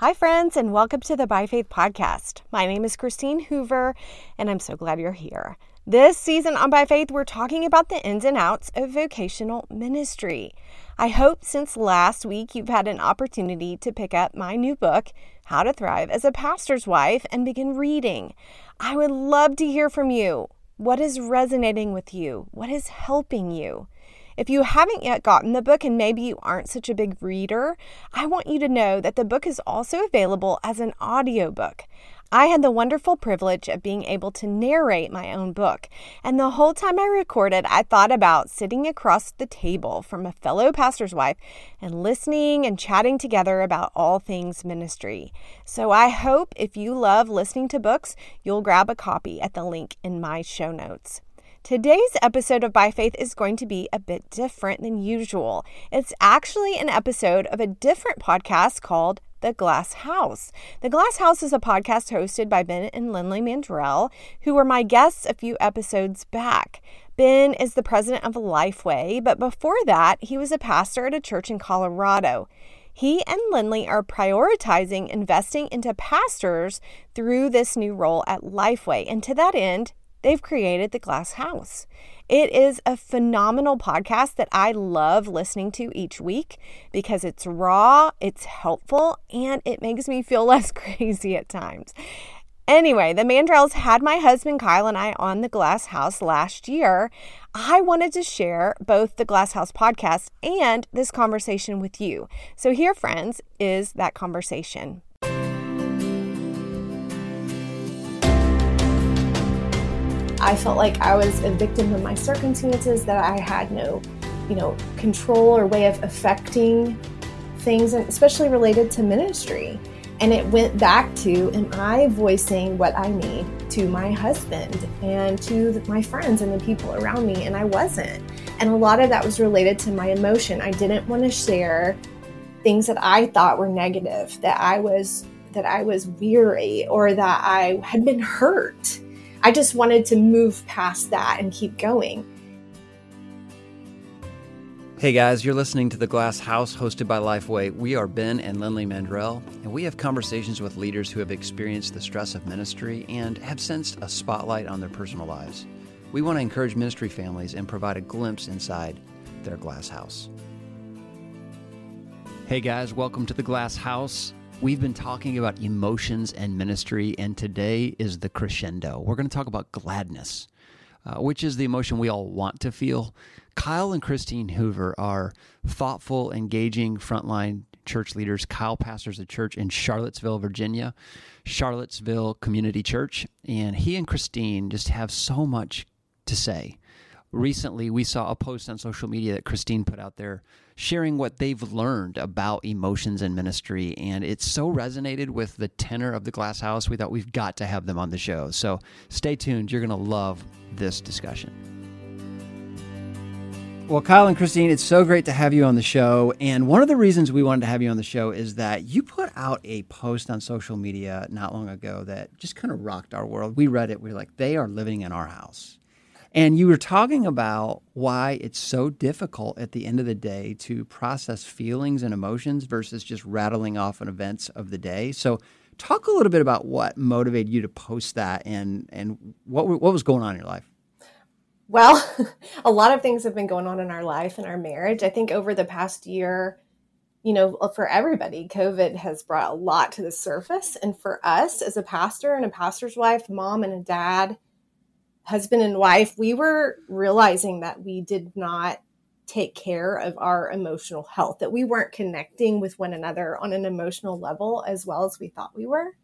Hi, friends, and welcome to the By Faith podcast. My name is Christine Hoover, and I'm so glad you're here. This season on By Faith, we're talking about the ins and outs of vocational ministry. I hope since last week you've had an opportunity to pick up my new book, How to Thrive as a Pastor's Wife, and begin reading. I would love to hear from you. What is resonating with you? What is helping you? If you haven't yet gotten the book and maybe you aren't such a big reader, I want you to know that the book is also available as an audiobook. I had the wonderful privilege of being able to narrate my own book. And the whole time I recorded, I thought about sitting across the table from a fellow pastor's wife and listening and chatting together about all things ministry. So I hope if you love listening to books, you'll grab a copy at the link in my show notes. Today's episode of By Faith is going to be a bit different than usual. It's actually an episode of a different podcast called The Glass House. The Glass House is a podcast hosted by Ben and Lindley Mandrell, who were my guests a few episodes back. Ben is the president of Lifeway, but before that, he was a pastor at a church in Colorado. He and Lindley are prioritizing investing into pastors through this new role at Lifeway. And to that end, they've created the Glass House. It is a phenomenal podcast that I love listening to each week because it's raw, it's helpful, and it makes me feel less crazy at times. Anyway, the Mandrells had my husband Kyle and I on the Glass House last year. I wanted to share both the Glass House podcast and this conversation with you. So, here, friends, is that conversation. I felt like I was a victim of my circumstances, that I had no, you know, control or way of affecting things, and especially related to ministry. And it went back to, am I voicing what I need to my husband and to my friends and the people around me? And I wasn't. And a lot of that was related to my emotion. I didn't want to share things that I thought were negative, that I was that I was weary or that I had been hurt I just wanted to move past that and keep going. Hey guys, you're listening to The Glass House hosted by Lifeway. We are Ben and Lindley Mandrell, and we have conversations with leaders who have experienced the stress of ministry and have sensed a spotlight on their personal lives. We want to encourage ministry families and provide a glimpse inside their glass house. Hey guys, welcome to The Glass House. We've been talking about emotions and ministry, and today is the crescendo. We're going to talk about gladness, uh, which is the emotion we all want to feel. Kyle and Christine Hoover are thoughtful, engaging frontline church leaders. Kyle pastors a church in Charlottesville, Virginia, Charlottesville Community Church, and he and Christine just have so much to say recently we saw a post on social media that Christine put out there sharing what they've learned about emotions and ministry. And it so resonated with the tenor of the Glass House. We thought we've got to have them on the show. So stay tuned. You're going to love this discussion. Well, Kyle and Christine, it's so great to have you on the show. And one of the reasons we wanted to have you on the show is that you put out a post on social media not long ago that just kind of rocked our world. We read it. We are like, they are living in our house. And you were talking about why it's so difficult at the end of the day to process feelings and emotions versus just rattling off an events of the day. So, talk a little bit about what motivated you to post that and and what what was going on in your life. Well, a lot of things have been going on in our life and our marriage. I think over the past year, you know, for everybody, COVID has brought a lot to the surface. And for us as a pastor and a pastor's wife, mom and a dad, husband and wife, we were realizing that we did not take care of our emotional health, that we weren't connecting with one another on an emotional level as well as we thought we were.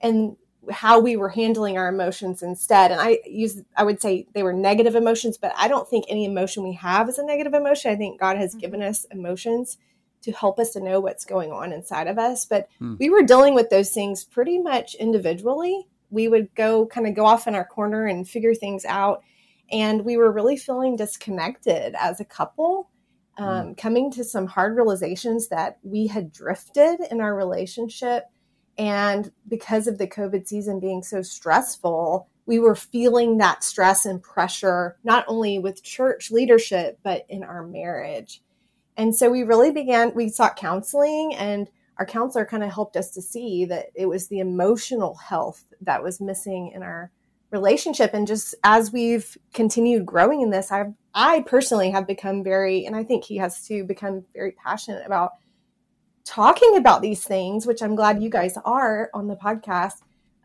And how we were handling our emotions instead. And I use, I would say they were negative emotions, but I don't think any emotion we have is a negative emotion. I think God has mm-hmm. given us emotions to help us to know what's going on inside of us. But hmm. we were dealing with those things pretty much individually we would go kind of go off in our corner and figure things out. And we were really feeling disconnected as a couple, um, mm. coming to some hard realizations that we had drifted in our relationship. And because of the COVID season being so stressful, we were feeling that stress and pressure, not only with church leadership, but in our marriage. And so we really began, we sought counseling and our counselor kind of helped us to see that it was the emotional health that was missing in our relationship. And just as we've continued growing in this i i personally have become very and i think he has too become very passionate about talking about these things which i'm glad you guys are on the podcast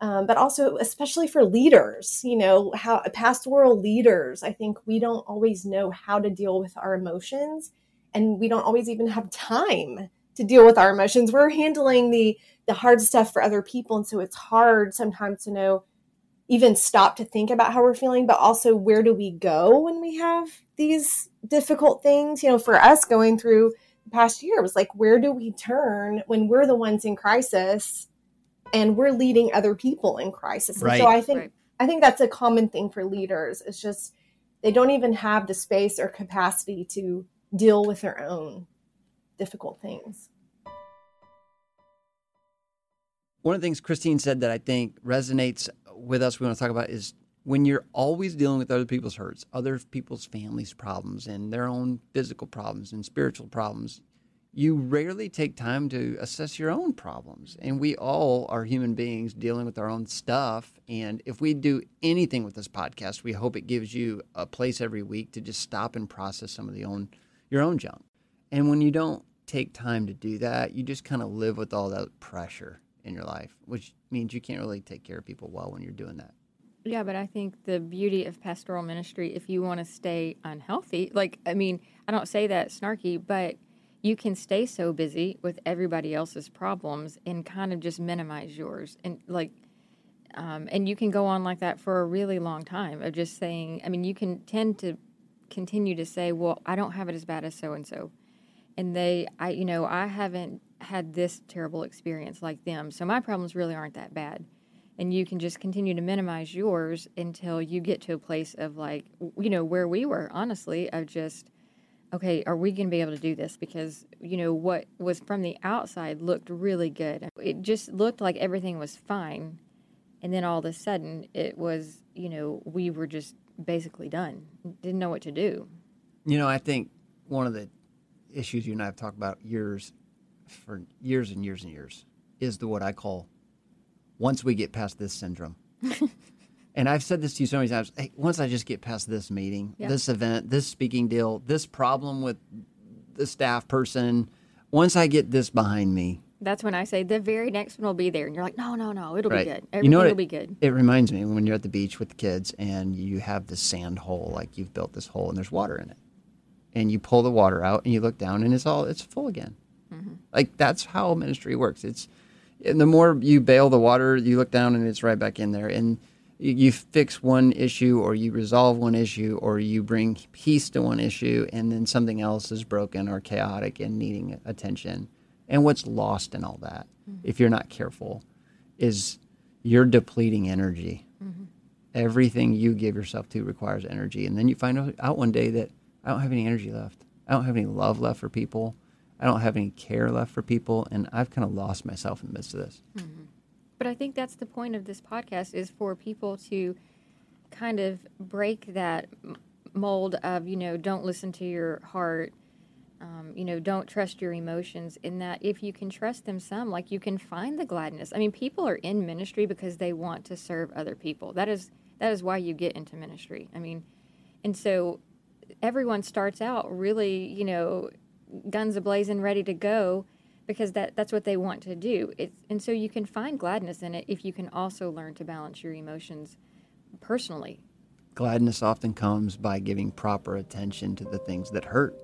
um, but also especially for leaders you know how pastoral leaders. I think we don't always know how to deal with our emotions and we don't always even have time to deal with our emotions we're handling the the hard stuff for other people and so it's hard sometimes to know even stop to think about how we're feeling, but also where do we go when we have these difficult things? You know, for us going through the past year, it was like, where do we turn when we're the ones in crisis and we're leading other people in crisis? Right. And so I think Right. I think that's a common thing for leaders. It's just they don't even have the space or capacity to deal with their own difficult things. One of the things Christine said that I think resonates with us, we want to talk about is when you're always dealing with other people's hurts, other people's families' problems, and their own physical problems and spiritual problems, you rarely take time to assess your own problems. And we all are human beings dealing with our own stuff. And if we do anything with this podcast, we hope it gives you a place every week to just stop and process some of the own your own junk. And when you don't take time to do that, you just kind of live with all that pressure in your life, which means you can't really take care of people well when you're doing that. Yeah, but I think the beauty of pastoral ministry, if you want to stay unhealthy, like, I mean, I don't say that snarky, but you can stay so busy with everybody else's problems and kind of just minimize yours. And, like, um, and you can go on like that for a really long time of just saying, I mean, you can tend to continue to say, well, I don't have it as bad as so and so. And they, I, you know, I haven't had this terrible experience like them. So my problems really aren't that bad. And you can just continue to minimize yours until you get to a place of like you know where we were honestly of just okay are we going to be able to do this? Because you know what was from the outside looked really good. It just looked like everything was fine. And then all of a sudden it was you know we were just basically done. Didn't know what to do. You know, I think one of the issues you and I have talked about years for years and years and years is the what I call once we get past this syndrome. and I've said this to you so many times. Hey, once I just get past this meeting, Yeah. this event, this speaking deal, this problem with the staff person, once I get this behind me, that's when i say the very next one will be there and you're like no no no it'll Right. be good You everything know what will it- be good It reminds me when you're at the beach with the kids and you have this sand hole, like you've built this hole and there's water in it, and you pull the water out and you look down and it's all it's full again. Mm-hmm. Like that's how ministry works. It's and the more you bail the water, you look down and it's right back in there, and you, you fix one issue or you resolve one issue or you bring peace to one issue, and then something else is broken or chaotic and needing attention. And what's lost in all that, mm-hmm. if you're not careful, is you're depleting energy. Mm-hmm. Everything you give yourself to requires energy. And then you find out one day that I don't have any energy left. I don't have any love left for people. I don't have any care left for people. And I've kind of lost myself in the midst of this. But I think that's the point of this podcast is for people to kind of break that mold of, you know, don't listen to your heart, um, you know, don't trust your emotions. In that, if you can trust them some, like you can find the gladness. I mean, people are in ministry because they want to serve other people. That is that is why you get into ministry. I mean, and so everyone starts out really, you know, guns ablazing, ready to go, because that that's what they want to do. It's, and so you can find gladness in it if you can also learn to balance your emotions personally. Gladness often comes by giving proper attention to the things that hurt.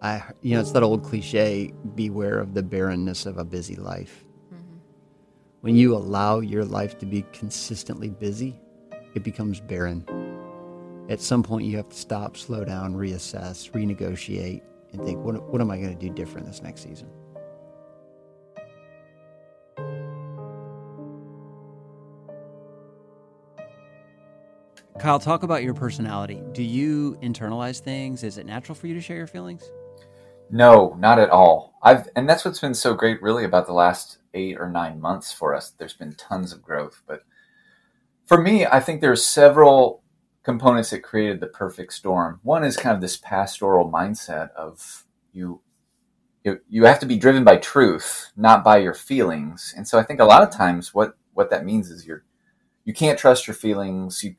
I, you know, it's that old cliche beware of the barrenness of a busy life. Mm-hmm. When you allow your life to be consistently busy, it becomes barren. At some point, you have to stop, slow down, reassess, renegotiate, and think, what, what am I going to do different this next season? Kyle, talk about your personality. Do you internalize things? Is it natural for you to share your feelings? No, not at all. I've and that's what's been so great really about the last 8 or 9 months for us. There's been tons of growth, but for me, I think there's several components that created the perfect storm. One is kind of this pastoral mindset of you you, you have to be driven by truth, not by your feelings. And so I think a lot of times what what that means is you're you can't trust your feelings. You,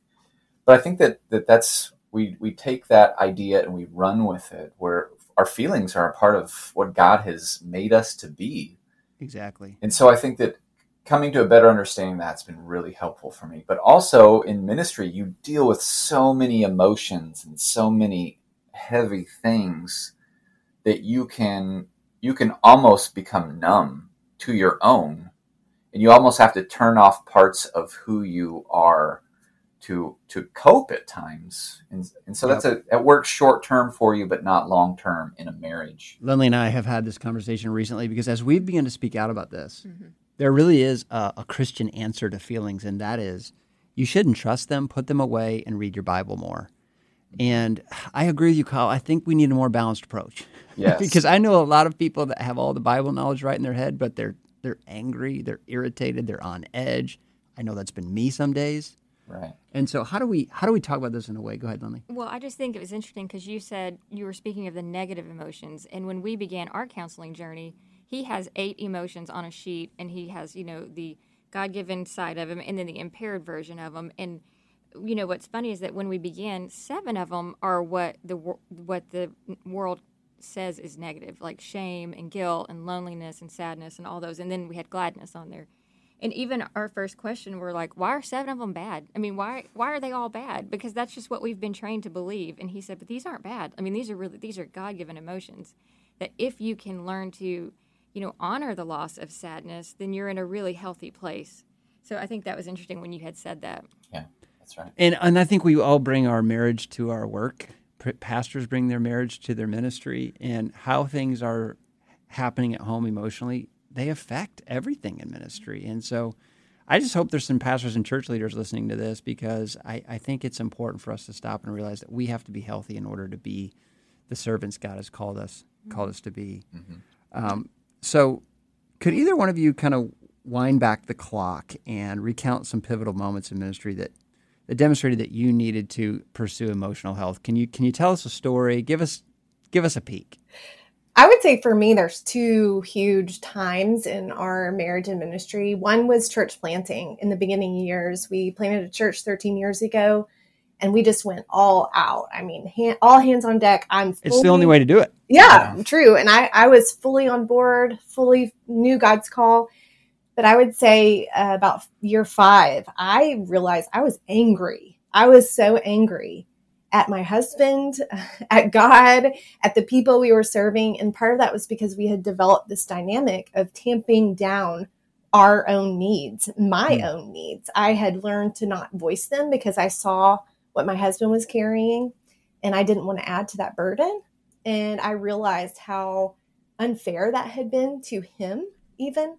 but I think that, that that's we we take that idea and we run with it where our feelings are a part of what God has made us to be. Exactly. And so I think that coming to a better understanding that's been really helpful for me. But also in ministry, you deal with so many emotions and so many heavy things that you can you can almost become numb to your own and you almost have to turn off parts of who you are to to cope at times and, and so yep. that's a it works short term for you but not long term in a marriage lindley and i have had this conversation recently because as we've begun to speak out about this mm-hmm. There really is a, a christian answer to feelings and that is you shouldn't trust them put them away and read your bible more and I agree with you, Kyle. I think we need a more balanced approach. Yes. because I know a lot of people that have all the Bible knowledge right in their head, but they're they're angry, they're irritated, they're on edge. I know that's been me some days. Right. And so how do we how do we talk about this in a way? Go ahead, Lindley. Well, I just think it was interesting because you said you were speaking of the negative emotions, and when we began our counseling journey, he has eight emotions on a sheet, and he has you know the God given side of him, and then the impaired version of him and you know what's funny is that when we began, seven of them are what the what the world says is negative, like shame and guilt and loneliness and sadness and all those. And then we had gladness on there. And even our first question, we're like, why are seven of them bad? I mean, why why are they all bad? Because that's just what we've been trained to believe. And he said, but these aren't bad. I mean, these are really these are God given emotions. That if you can learn to, you know, honor the loss of sadness, then you're in a really healthy place. So I think that was interesting when you had said that. Yeah. That's right. And and I think we all bring our marriage to our work. Pastors bring their marriage to their ministry, and how things are happening at home emotionally, they affect everything in ministry. And so, I just hope there's some pastors and church leaders listening to this because I, I think it's important for us to stop and realize that we have to be healthy in order to be the servants God has called us called us to be. Mm-hmm. Um, so, could either one of you kind of wind back the clock and recount some pivotal moments in ministry that that demonstrated that you needed to pursue emotional health. Can you can you tell us a story? Give us give us a peek. I would say for me, there's two huge times in our marriage and ministry. One was church planting in the beginning years. We planted a church 13 years ago, and we just went all out. I mean, hand, all hands on deck. I'm. Fully, it's the only way to do it. Yeah, yeah, true. And I, I was fully on board, fully knew God's call. But I would say uh, about year five, I realized I was angry. I was so angry at my husband, at God, at the people we were serving. And part of that was because we had developed this dynamic of tamping down our own needs, my mm. own needs. I had learned to not voice them because I saw what my husband was carrying and I didn't want to add to that burden. And I realized how unfair that had been to him, even.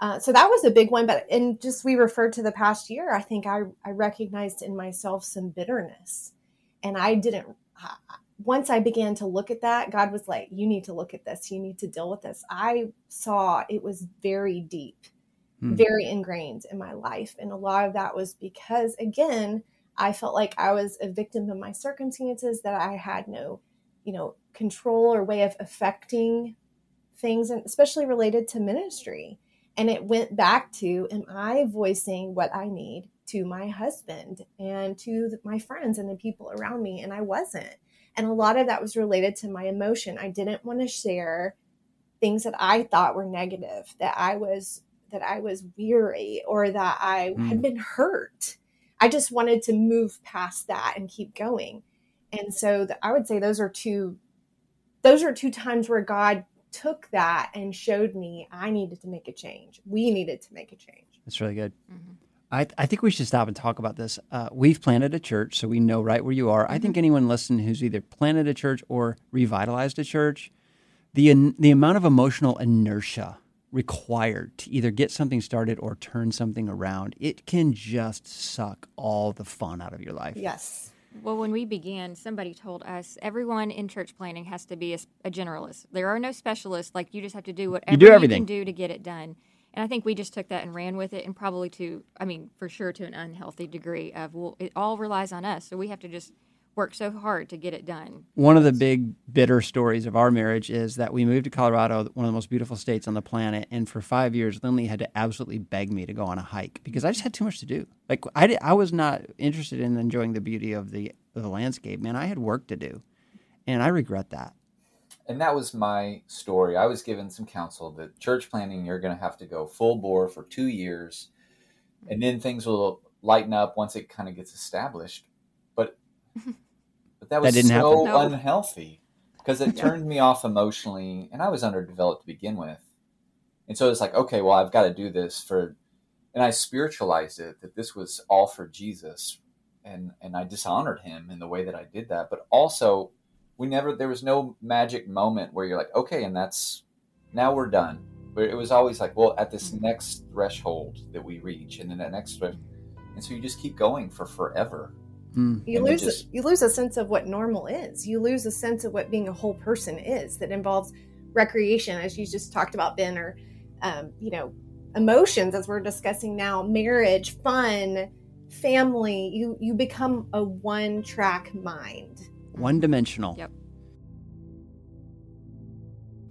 Uh, so that was a big one. But and just we referred to the past year, I think I, I recognized in myself some bitterness. And I didn't, once I began to look at that, God was like, you need to look at this. You need to deal with this. I saw it was very deep, hmm. very ingrained in my life. And a lot of that was because, again, I felt like I was a victim of my circumstances, that I had no, you know, control or way of affecting things, and especially related to ministry. And it went back to, am I voicing what I need to my husband and to my friends and the people around me? And I wasn't. And a lot of that was related to my emotion. I didn't want to share things that I thought were negative, that I was that I was weary or that I mm. had been hurt. I just wanted to move past that and keep going. And so the, I would say those are two those are two times where God took that and showed me I needed to make a change. We needed to make a change. That's really good. Mm-hmm. I, I, think we should stop and talk about this. Uh, we've planted a church, so we know right where you are. Mm-hmm. I think mm-hmm. anyone listening who's either planted a church or revitalized a church, the the amount of emotional inertia required to either get something started or turn something around, it can just suck all the fun out of your life. Yes. Well, when we began, somebody told us everyone in church planting has to be a, a generalist. There are no specialists. Like you just have to do whatever you, do everything. you can do to get it done. And I think we just took that and ran with it, and probably to, I mean, for sure to an unhealthy degree of, well, it all relies on us. So we have to just work so hard to get it done. One of the big bitter stories of our marriage is that we moved to Colorado, one of the most beautiful states on the planet, and for five years, Lindley had to absolutely beg me to go on a hike because I just had too much to do. Like I, did, I was not interested in enjoying the beauty of the of the landscape. Man, I had work to do, and I regret that. And that was my story. I was given some counsel that church planting, you're going to have to go full bore for two years, and then things will lighten up once it kind of gets established. But but that was That didn't so happen. No. unhealthy because it turned me off emotionally, and I was underdeveloped to begin with. And so it's like, okay, well, I've got to do this for, and I spiritualized it that this was all for Jesus, and and I dishonored him in the way that I did that. But also, we never there was no magic moment where you're like, okay, and that's now we're done. But it was always like, well, at this mm-hmm. next threshold that we reach, and then that next thresh, and so you just keep going for forever. Hmm. You And lose just- you lose a sense of what normal is. You lose a sense of what being a whole person is. That involves recreation, as you just talked about, Ben, or um, you know, emotions, as we're discussing now, marriage, fun, family. You you become a one track mind. one dimensional. Yep.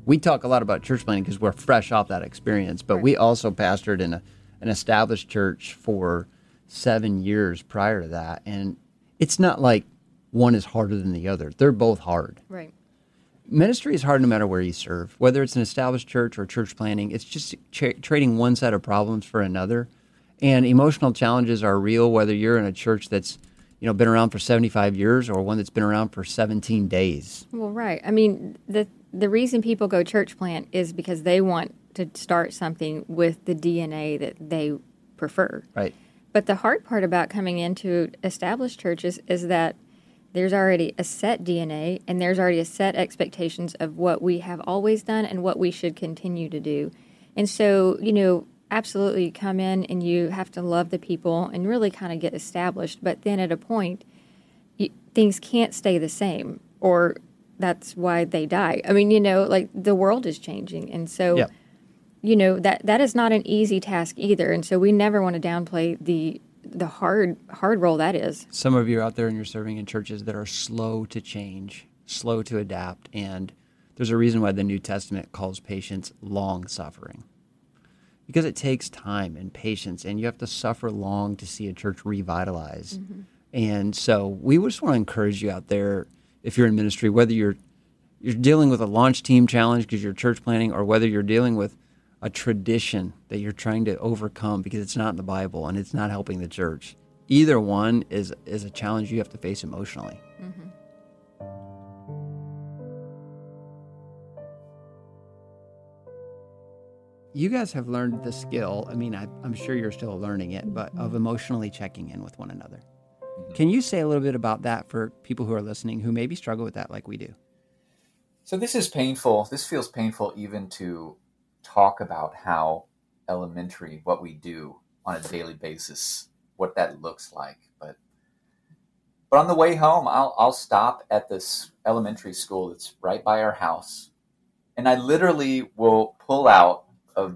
We talk a lot about church planting because we're fresh off that experience, but Right. we also pastored in a, an established church for seven years prior to that. And it's not like one is harder than the other, they're both hard. Right. Ministry is hard no matter where you serve, whether it's an established church or church planting. It's just tra- trading one set of problems for another. And emotional challenges are real, whether you're in a church that's you know been around for 75 years or one that's been around for 17 days. Well, right. I mean, the the reason people go church plant is because they want to start something with the DNA that they prefer. Right. But the hard part about coming into established churches is that there's already a set DNA and there's already a set expectations of what we have always done and what we should continue to do. And so, you know, absolutely you come in and you have to love the people and really kind of get established. But then at a point, you, things can't stay the same or that's why they die. I mean, you know, like the world is changing. And so. You know that that is not an easy task either and so we never want to downplay the the hard hard role that is Some of you out there and you're serving in churches that are slow to change, slow to adapt, and there's a reason why the New Testament calls patience long suffering. Because it takes time and patience, and you have to suffer long to see a church revitalize. Mm-hmm. And so we just want to encourage you out there, if you're in ministry, whether you're you're dealing with a launch team challenge because you're church planting, or whether you're dealing with a tradition that you're trying to overcome because it's not in the Bible and it's not helping the church. Either one is is a challenge you have to face emotionally. Mm-hmm. You guys have learned the skill. I mean, I, I'm sure you're still learning it, but of emotionally checking in with one another. Mm-hmm. Can you say a little bit about that for people who are listening who maybe struggle with that like we do? So this is painful. This feels painful even to talk about how elementary what we do on a daily basis, what that looks like. But but on the way home, I'll I'll stop at this elementary school that's right by our house, and I literally will pull out a,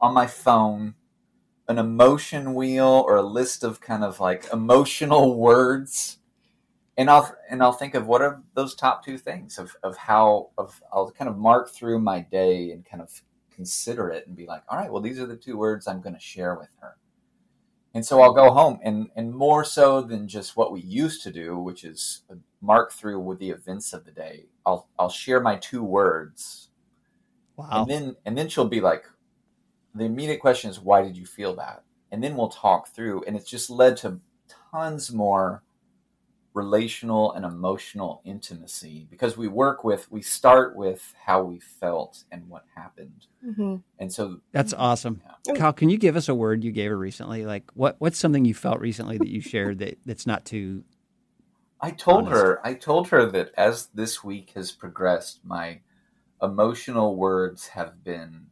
on my phone an emotion wheel or a list of kind of like emotional words and I'll and I'll think of what are those top two things of, of how of I'll kind of mark through my day and kind of consider it and be like, all right, well these are the two words I'm going to share with her. And so I'll go home and and more so than just what we used to do, which is uh, mark through with the events of the day. I'll I'll share my two words Wow. and then and then she'll be like the immediate question is why did you feel that and then we'll talk through and it's just led to tons more relational and emotional intimacy because we work with we start with how we felt and what happened Mm-hmm. and so That's awesome. Yeah. Kyle, can you give us a word you gave her recently? Like what what's something you felt recently that you shared that, that's not too I told honest. her, I told her that as this week has progressed, my emotional words have been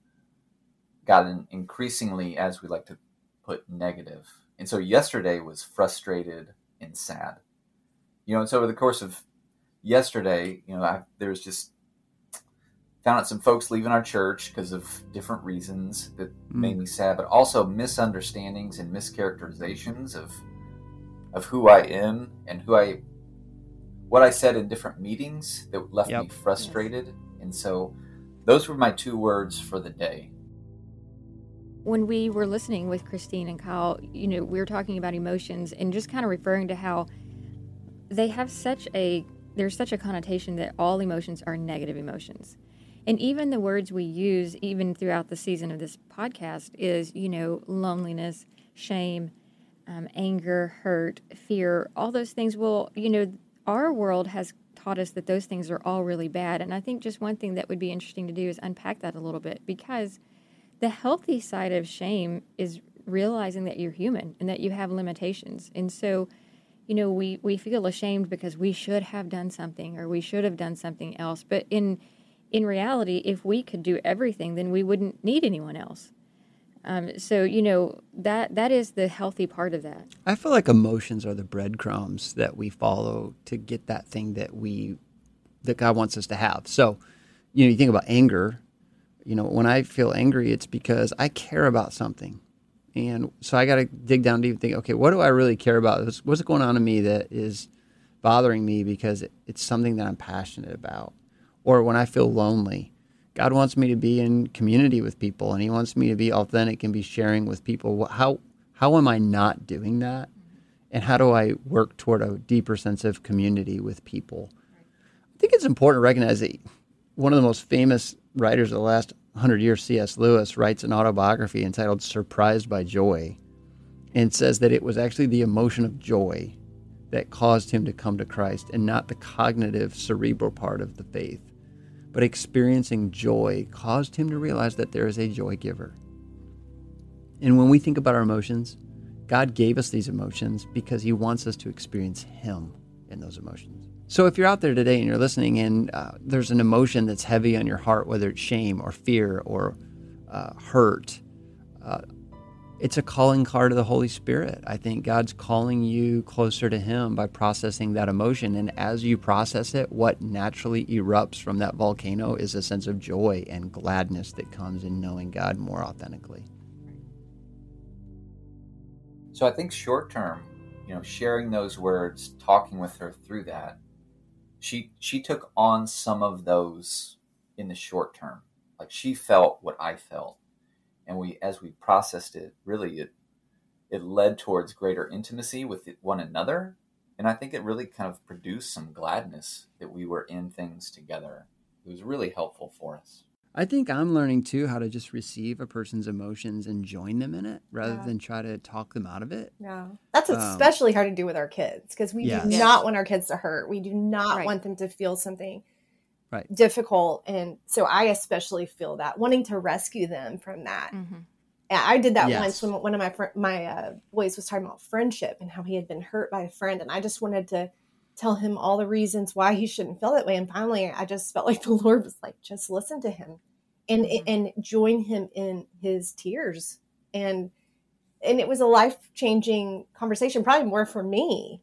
gotten increasingly, as we like to put. And so yesterday was frustrated and sad. You know, and so over the course of yesterday, you know, I, there was just found out some folks leaving our church because of different reasons that hmm. made me sad, but also misunderstandings and mischaracterizations of of who I am and who I what I said in different meetings that left Yep. me frustrated. And so those were my two words for the day. when we were listening with Christine and Kyle, you know, we were talking about emotions and just kind of referring to how they have such a there's such a connotation that all emotions are negative emotions. And even the words we use even throughout the season of this podcast is, you know, loneliness, shame, um, anger, hurt, fear, all those things will, you know, our world has taught us that those things are all really bad. And I think just one thing that would be interesting to do is unpack that a little bit because the healthy side of shame is realizing that you're human and that you have limitations. And so, you know, we, we feel ashamed because we should have done something or we should have done something else. But in in reality, if we could do everything, then we wouldn't need anyone else. Um, so, you know, that that is the healthy part of that. I feel like emotions are the breadcrumbs that we follow to get that thing that we that God wants us to have. So, you know, you think about anger. You know, when I feel angry, it's because I care about something, and so I got to dig down deep and think, okay, what do I really care about? What's, what's going on in me that is bothering me because it, it's something that I'm passionate about? Or when I feel lonely, God wants me to be in community with people, and He wants me to be authentic and be sharing with people. How how am I not doing that? And how do I work toward a deeper sense of community with people? I think it's important to recognize that one of the most famous writers of the last hundred years, C.S. Lewis, writes an autobiography entitled "Surprised by Joy," and says that it was actually the emotion of joy that caused him to come to Christ, and not the cognitive, cerebral part of the faith but experiencing joy caused him to realize that there is a joy giver. And when we think about our emotions, God gave us these emotions because he wants us to experience him in those emotions. So if you're out there today and you're listening and uh, there's an emotion that's heavy on your heart, whether it's shame or fear or uh, hurt, uh, it's a calling card of the Holy Spirit. I think God's calling you closer to Him by processing that emotion. And as you process it, what naturally erupts from that volcano is a sense of joy and gladness that comes in knowing God more authentically. So I think short term, you know, sharing those words, talking with her through that, she she took on some of those in the short term. Like she felt what I felt. And we as we processed it, really it it led towards greater intimacy with one another. And I think it really kind of produced some gladness that we were in things together. It was really helpful for us. I think I'm learning too how to just receive a person's emotions and join them in it rather Yeah. than try to talk them out of it. Yeah. That's Um, especially hard to do with our kids because we Yes. do not want our kids to hurt. We do not Right. want them to feel something Right. difficult. And so I especially feel that wanting to rescue them from that. Mm-hmm. I did that Yes. once when one of my fr- my uh, boys was talking about friendship and how he had been hurt by a friend, and I just wanted to tell him all the reasons why he shouldn't feel that way. And finally, I just felt like the Lord was like, just listen to him, and Mhm. and join him in his tears, and and it was a life changing conversation, probably more for me.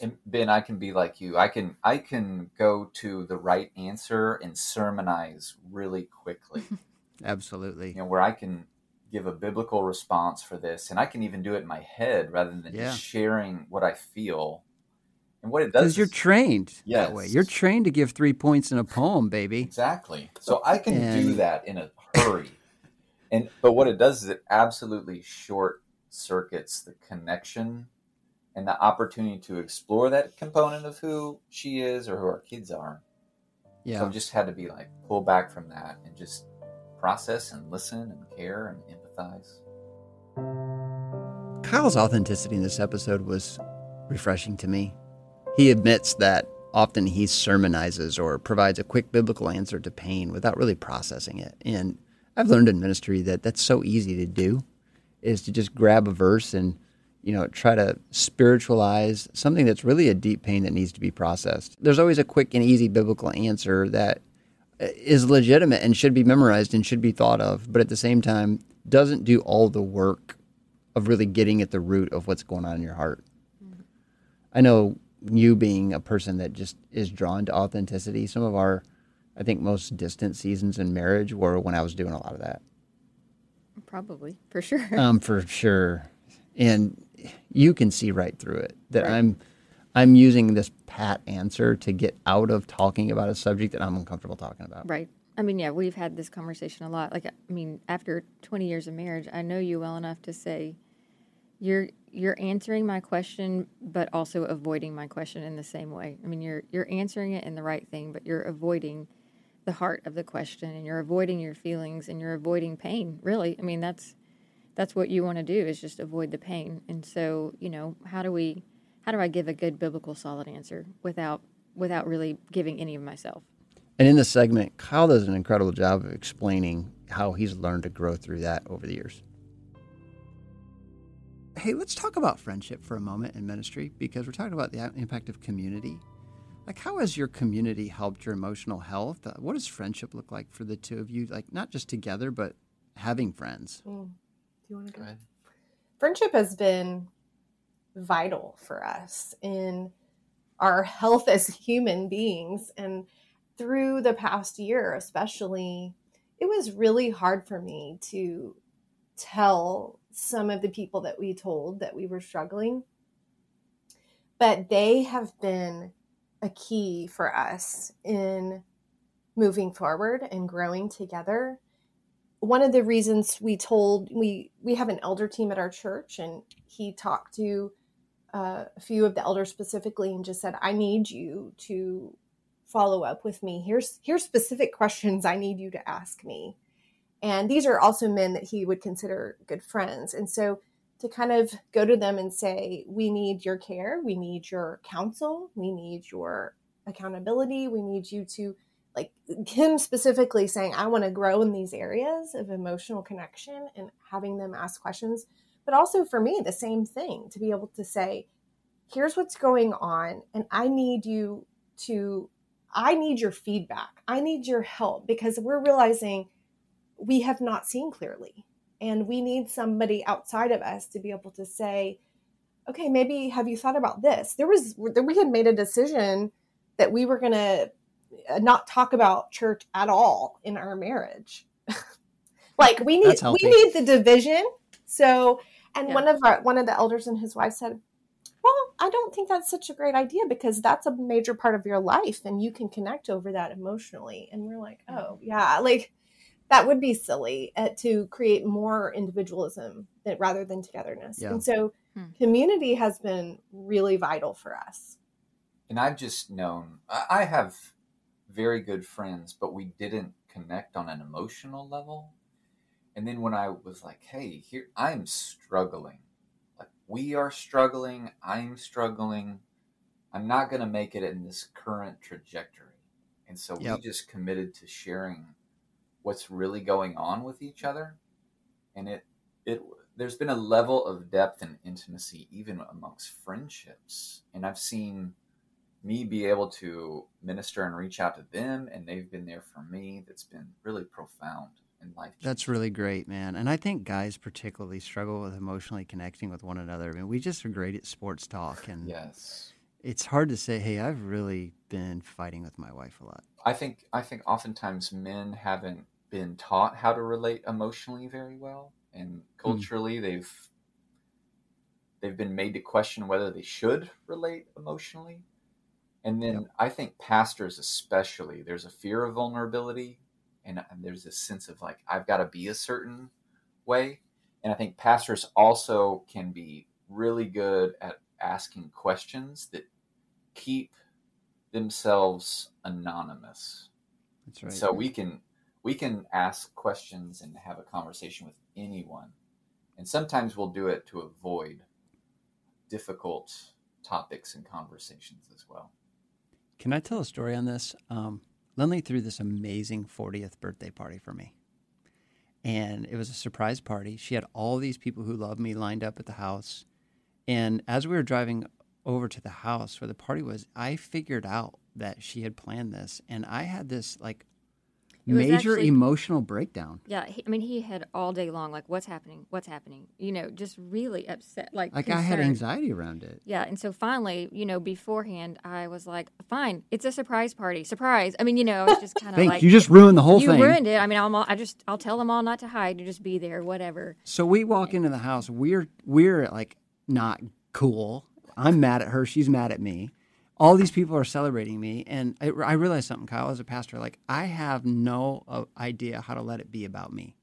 and Ben, I can be like you. I can I can go to the right answer and sermonize really quickly. Absolutely. you know, where I can give a biblical response for this, and I can even do it in my head rather than Yeah. just sharing what I feel. And what it does Because you're is- trained that way. You're trained to give three points in a poem, baby. exactly. So I can do that in a hurry. And but what it does is it absolutely short circuits the connection and the opportunity to explore that component of who she is or who our kids are. So Yeah. I've just had to be like pull back from that and just process and listen and care and empathize. Kyle's authenticity in this episode was refreshing to me. He admits that often he sermonizes or provides a quick biblical answer to pain without really processing it. And I've learned in ministry that that's so easy to do is to just grab a verse and you know try to spiritualize something that's really a deep pain that needs to be processed. There's always a quick and easy biblical answer that uh, is legitimate and should be memorized and should be thought of, but at the same time doesn't do all the work of really getting at the root of what's going on in your heart. Mm-hmm. I know you being a person that just is drawn to authenticity. Some of our, I think, most distant seasons in marriage were when I was doing a lot of that, Probably for sure. um, for sure. And you can see right through it that Right. I'm, I'm using this pat answer to get out of talking about a subject that I'm uncomfortable talking about. Right. I mean, yeah, we've had this conversation a lot. Like, I mean, after 20 years of marriage, I know you well enough to say you're you're answering my question, but also avoiding my question in the same way. I mean, you're you're answering it in the right thing, but you're avoiding the heart of the question, and you're avoiding your feelings, and you're avoiding pain. Really, I mean, that's that's what you want to do is just avoid the pain. And so, you know, how do we how do I give a good biblical solid answer without without really giving any of myself? And in this segment, Kyle does an incredible job of explaining how he's learned to grow through that over the years. Hey, let's talk about friendship for a moment in ministry because we're talking about the impact of community. Like, how has your community helped your emotional health? Uh, what does friendship look like for the two of you? Like, not just together, but having friends. Mm. Do you want to go ahead? Friendship has been vital for us in our health as human beings. And through the past year, especially, it was really hard for me to tell some of the people that we told that we were struggling. But they have been a key for us in moving forward and growing together. One of the reasons we told we we have an elder team at our church and he talked to uh, a few of the elders specifically and just said, "I need you to follow up with me. Here's here's specific questions I need you to ask me." And these are also men that he would consider good friends. And so to kind of go to them and say, "We need your care. We need your counsel. We need your accountability. We need you to." Like him specifically saying, I want to grow in these areas of emotional connection and having them ask questions but also for me the same thing to be able to say here's what's going on and i need you to i need your feedback i need your help because we're realizing we have not seen clearly and we need somebody outside of us to be able to say okay maybe have you thought about this there was that we had made a decision that we were going to uh, not talk about church at all in our marriage like we need we need the division so and yeah. one of our one of the elders and his wife said, "Well, I don't think that's such a great idea because that's a major part of your life, and you can connect over that emotionally." And we're like, "Oh, yeah, like." That would be silly uh, to create more individualism that, rather than togetherness. Yeah. And so, hmm. community has been really vital for us. And I've just known I have very good friends, but we didn't connect on an emotional level and then when I was like, hey, here I'm struggling. Like we are struggling, I'm struggling. I'm not going to make it in this current trajectory. And so yep. we just committed to sharing what's really going on with each other. And it it there's been a level of depth and intimacy even amongst friendships. And I've seen me be able to minister and reach out to them and they've been there for me that's been really profound in life. That's really great, man. And I think guys particularly struggle with emotionally connecting with one another. I mean, we just are great at sports talk, and yes, it's hard to say, "Hey, I've really been fighting with my wife a lot." I think I think oftentimes men haven't been taught how to relate emotionally very well, and hmm. culturally mm. they've they've been made to question whether they should relate emotionally. And then yep. I think pastors, especially, there's a fear of vulnerability and, and there's this sense of like I've got to be a certain way. And I think pastors also can be really good at asking questions that keep themselves anonymous. That's right. So we can we can ask questions and have a conversation with anyone. And sometimes we'll do it to avoid difficult topics and conversations as well. Can I tell a story on this? Um, Lindley threw this amazing 40th birthday party for me. And it was a surprise party. She had all these people who love me lined up at the house. And as we were driving over to the house where the party was, I figured out that she had planned this. And I had this like major actually, emotional breakdown. Yeah, he, I mean, he had all day long, like, what's happening? What's happening? You know, just really upset. Like, like concerned. I had anxiety around it. Yeah, and so finally, you know, beforehand, I was like, fine, it's a surprise party, surprise. I mean, you know, I was just kind of like, you just ruined the whole you thing. You ruined it. I mean, I'm all, I just, I'll tell them all not to hide, to just be there, whatever. So we walk into the house. We're we're like not cool I'm mad at her. She's mad at me. All these people are celebrating me. And I, I realized something, Kyle, as a pastor, like I have no uh, idea how to let it be about me.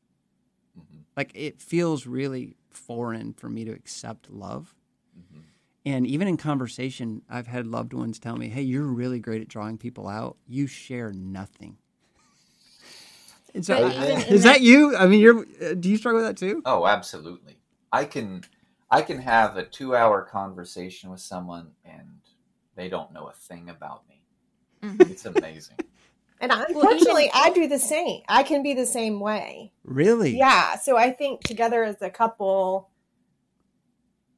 Mm-hmm. Like it feels really foreign for me to accept love. Mm-hmm. And even in conversation, I've had loved ones tell me, "Hey, you're really great at drawing people out. You share nothing." And so, But is that- that you? I mean, you're. Uh, do you struggle with that too? Oh, absolutely. I can I can have a 2-hour conversation with someone and they don't know a thing about me. Mhm. It's amazing. And unfortunately, I do the same. I can be the same way. Really? Yeah. So I think together as a couple,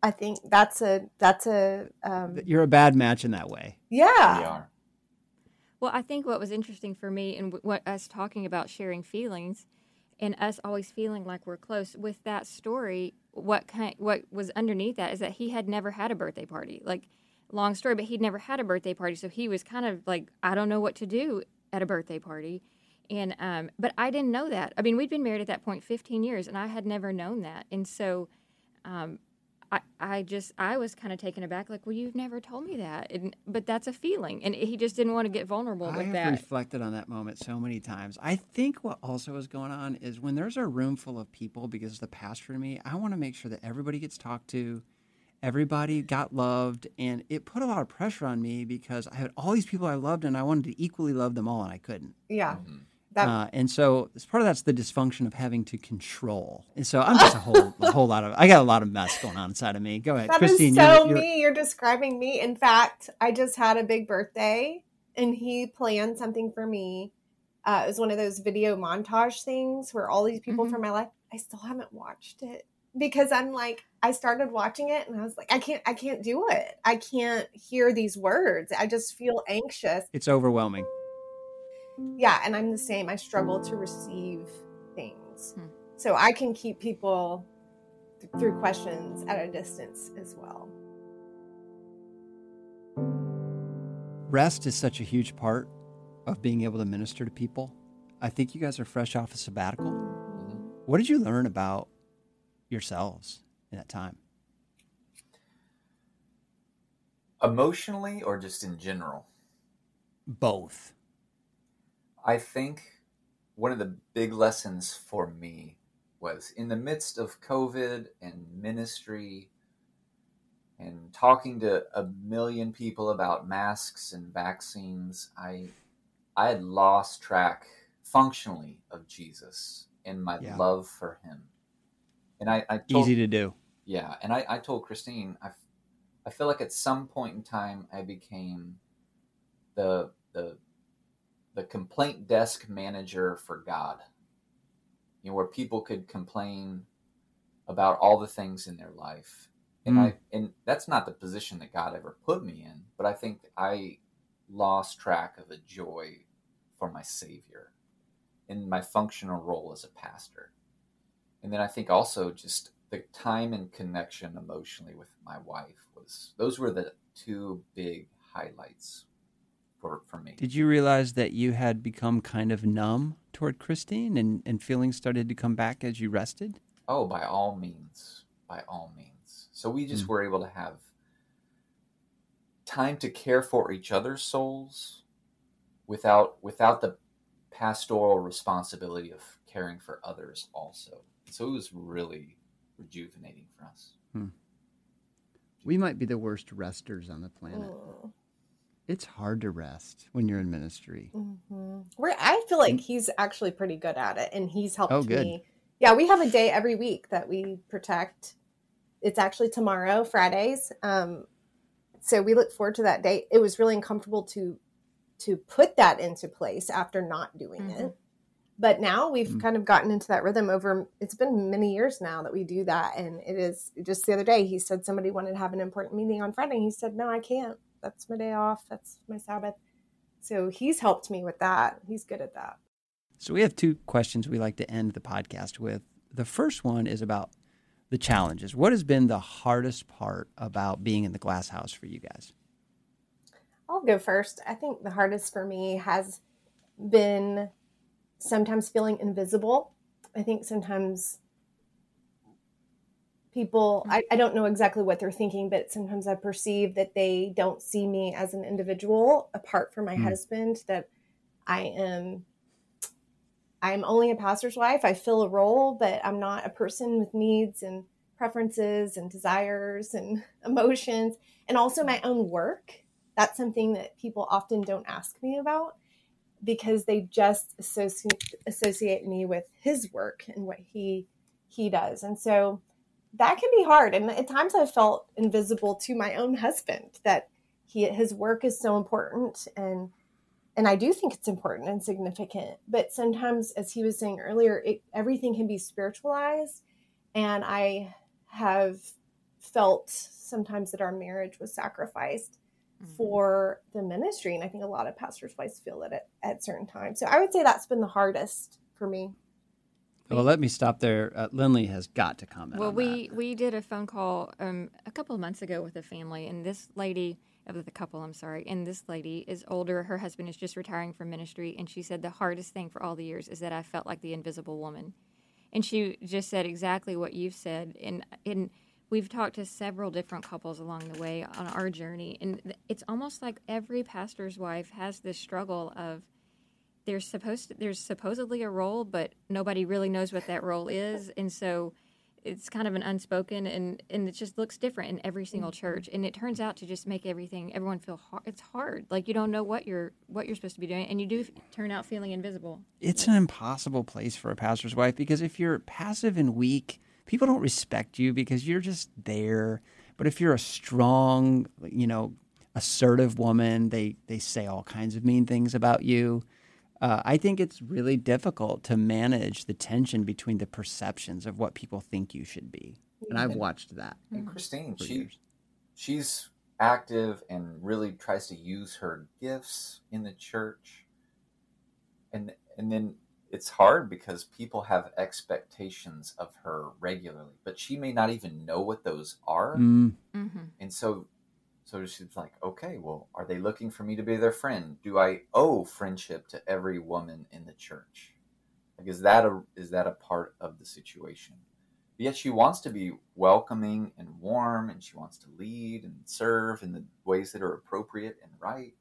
I think that's a that's a um, You're a bad match in that way. Yeah. we yeah. are. Well, I think what was interesting for me and what us talking about sharing feelings and us always feeling like we're close with that story, what kind, what was underneath that is that he had never had a birthday party. Like, long story, but he'd never had a birthday party, so he was kind of like, I don't know what to do at a birthday party. And um, but I didn't know that. I mean, we'd been married at that point 15 years, and I had never known that. And so, um, I, I just I was kind of taken aback, like, well, you've never told me that, and, but that's a feeling, and he just didn't want to get vulnerable I with have that. reflected on that moment so many times. I think what also is going on is when there's a room full of people, because the pastor to me, I want to make sure that everybody gets talked to, everybody got loved, and it put a lot of pressure on me because I had all these people I loved and I wanted to equally love them all, and I couldn't. Yeah. Mhm. That, Uh, and so as part of that's the dysfunction of having to control. And so I'm just a whole a whole lot of I got a lot of mess going on inside of me. Go ahead, that is Christine. so you're, you're, me. You're describing me. In fact, I just had a big birthday, and he planned something for me. Uh, it was one of those video montage things where all these people Mhm. from my life. I still haven't watched it because I'm like, I started watching it, and I was like, I can't, I can't do it. I can't hear these words. I just feel anxious. it's overwhelming. Yeah, and I'm the same. I struggle to receive things. Hmm. So I can keep people th- through questions at a distance as well. Rest is such a huge part of being able to minister to people. I think you guys are fresh off a sabbatical. Mhm. What did you learn about yourselves in that time? Emotionally or just in general? Both. I think one of the big lessons for me was in the midst of COVID and ministry and talking to a million people about masks and vaccines, I I had lost track functionally of Jesus and my Yeah. love for him. And I, I told, Easy to do. yeah, and I, I told Christine, I feel like at some point in time I became the the the complaint desk manager for God. You know, where people could complain about all the things in their life. And Mm. I and that's not the position that God ever put me in, but I think I lost track of the joy for my savior in my functional role as a pastor. And then I think also just the time and connection emotionally with my wife was those were the two big highlights for, for me. Did you realize that you had become kind of numb toward Christine and, and feelings started to come back as you rested? Oh, by all means, by all means. So we just Mm. were able to have time to care for each other's souls without without the pastoral responsibility of caring for others also. So it was really rejuvenating for us. We might be the worst resters on the planet. Mm. It's hard to rest when you're in ministry. hmm Where I feel like he's actually pretty good at it, and he's helped Oh, good. me. Yeah, we have a day every week that we protect. It's actually tomorrow, Fridays. Um, so we look forward to that day. It was really uncomfortable to to put that into place after not doing Mhm. it. But now we've Mm. kind of gotten into that rhythm over it's been many years now that we do that and it is just the other day he said somebody wanted to have an important meeting on Friday. He said, No, I can't. That's my day off. That's my Sabbath. So he's helped me with that. He's good at that. So we have two questions we like to end the podcast with. The first one is about the challenges. What has been the hardest part about being in the glass house for you guys? I'll go first. I think the hardest for me has been sometimes feeling invisible. I think sometimes people I, I don't know exactly what they're thinking but sometimes i perceive that they don't see me as an individual apart from my Mm. husband that i am i'm only a pastor's wife i fill a role but i'm not a person with needs and preferences and desires and emotions and also my own work that's something that people often don't ask me about because they just associate associate me with his work and what he he does. And so that can be hard. And at times i've felt invisible to my own husband that he his work is so important and and i do think it's important and significant. But sometimes as he was saying earlier it, everything can be spiritualized. And i have felt sometimes that our marriage was sacrificed Mhm. for the ministry and i think a lot of pastors wives feel that at, at certain times so i would say that's been the hardest for me Well, let me stop there. Uh, Lindley has got to comment. Well, on we that. we did a phone call um, a couple of months ago with a family, and this lady, uh, with a couple, I'm sorry, and this lady is older. Her husband is just retiring from ministry, and she said the hardest thing for all the years is that I felt like the invisible woman, and she just said exactly what you've said, and and we've talked to several different couples along the way on our journey, and it's almost like every pastor's wife has this struggle of there's supposed to, there's supposedly a role, but nobody really knows what that role is, and so it's kind of an unspoken and and it just looks different in every single mm-hmm. church, and it turns out to just make everything everyone feel hard. It's hard, like you don't know what you're what you're supposed to be doing, and you do turn out feeling invisible. it's an impossible place for a pastor's wife because if you're passive and weak, people don't respect you because you're just there. But if you're a strong, you know, assertive woman, they they say all kinds of mean things about you. Uh, I think it's really difficult to manage the tension between the perceptions of what people think you should be. And I've watched that. And Christine, she years. she's active and really tries to use her gifts in the church. And and then it's hard because people have expectations of her regularly, but she may not even know what those are. Mm, Mm-hmm. And so so she's like, "Okay, well, are they looking for me to be their friend? Do I owe friendship to every woman in the church? Like is that a is that a part of the situation?" yet she wants to be welcoming and warm and she wants to lead and serve in the ways that are appropriate and right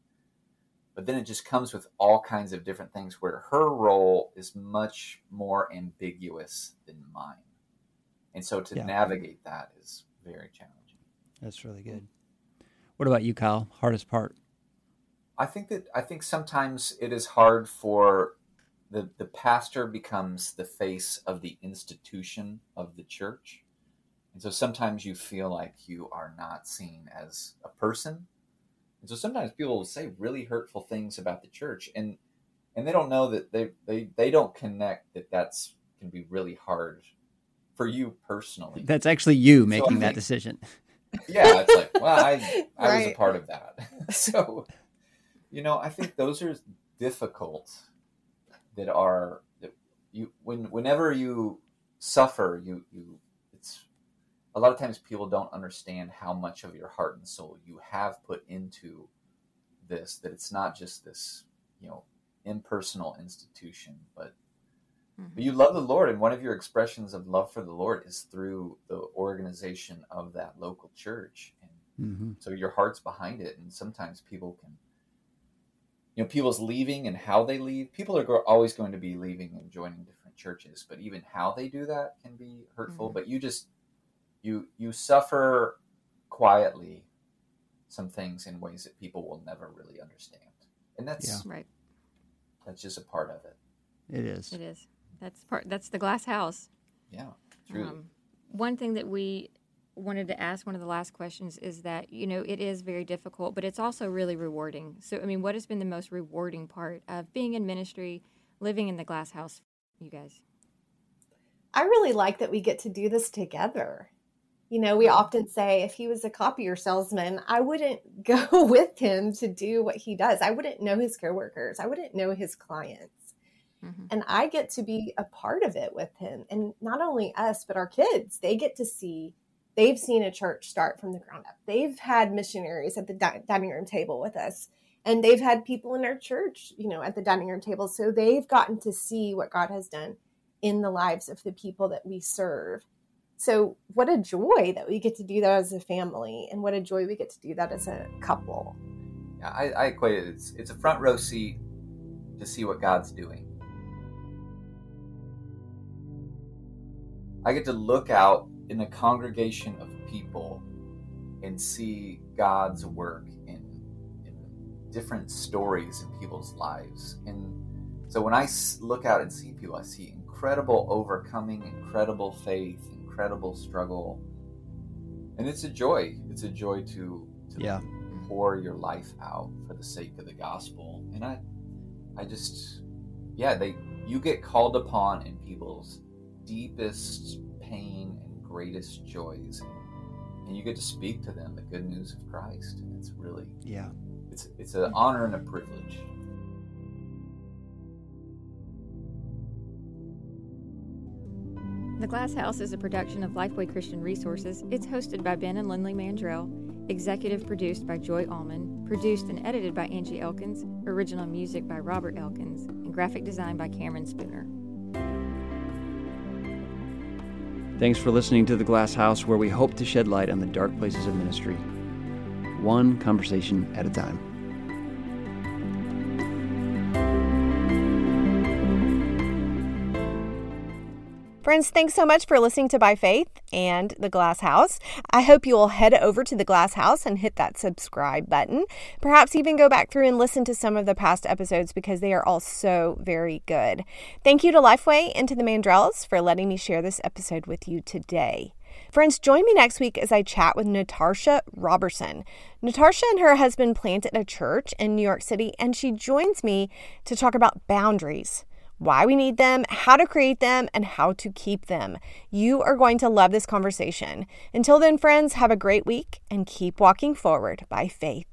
but then it just comes with all kinds of different things where her role is much more ambiguous than mine and so to Yeah. navigate that is very challenging that's really good. What about you, Kyle? Hardest part? I think that I think sometimes it is hard for the the pastor becomes the face of the institution of the church. And so sometimes you feel like you are not seen as a person. And so sometimes people will say really hurtful things about the church and and they don't know that they they, they don't connect that that's can be really hard for you personally. That's actually you I making that think- decision. yeah, it's like, well, I I was a part of that. so, you know, I think those are difficult that are that you when whenever you suffer, you you it's a lot of times people don't understand how much of your heart and soul you have put into this that it's not just this, you know, impersonal institution, but but you love the Lord, and one of your expressions of love for the Lord is through the organization of that local church. And hmm so your heart's behind it, and sometimes people can, you know, people's leaving and how they leave. People are go- always going to be leaving and joining different churches, but even how they do that can be hurtful. Mhm. But you just you you suffer quietly some things in ways that people will never really understand, and that's Yeah. Right, that's just a part of it. It is. it is. That's part. That's the glass house. Yeah, truly. Um, one thing that we wanted to ask, one of the last questions, is that you know it is very difficult, but it's also really rewarding. So, I mean, what has been the most rewarding part of being in ministry, living in the glass house, you guys? I really like that we get to do this together. You know, we often say if he was a copier salesman, I wouldn't go with him to do what he does. I wouldn't know his coworkers. I wouldn't know his clients. Mhm. And I get to be a part of it with him. And not only us, but our kids, they get to see, they've seen a church start from the ground up. They've had missionaries at the di- dining room table with us. And they've had people in our church, you know, at the dining room table. So they've gotten to see what God has done in the lives of the people that we serve. So, what a joy that we get to do that as a family, and what a joy we get to do that as a couple. Yeah, I, I equate it. It's, it's a front row seat to see what God's doing. I get to look out in a congregation of people and see God's work in, in different stories in people's lives. And so when I look out and see people, I see incredible overcoming, incredible faith, incredible struggle. And it's a joy. It's a joy to, to yeah. pour your life out for the sake of the gospel. And I I just yeah, they you get called upon in people's deepest pain and greatest joys and you get to speak to them the good news of Christ and it's really yeah it's it's an honor and a privilege The Glass House is a production of Lifeway Christian Resources. It's hosted by Ben and Lindley Mandrell, executive produced by Joy Allman, produced and edited by Angie Elkins, original music by Robert Elkins, and graphic design by Cameron Spooner. Thanks for listening to The Glass House, where we hope to shed light on the dark places of ministry, one conversation at a time. Friends, thanks so much for listening to By Faith and The Glass House. I hope you will head over to The Glass House and hit that subscribe button. Perhaps even go back through and listen to some of the past episodes because they are all so very good. Thank you to Lifeway and to the Mandrells for letting me share this episode with you today. Friends, join me next week as I chat with Natasha Robertson. Natasha and her husband planted a church in New York City, and she joins me to talk about boundaries why we need them, how to create them, and how to keep them. You are going to love this conversation. Until then, friends, have a great week and keep walking forward by faith.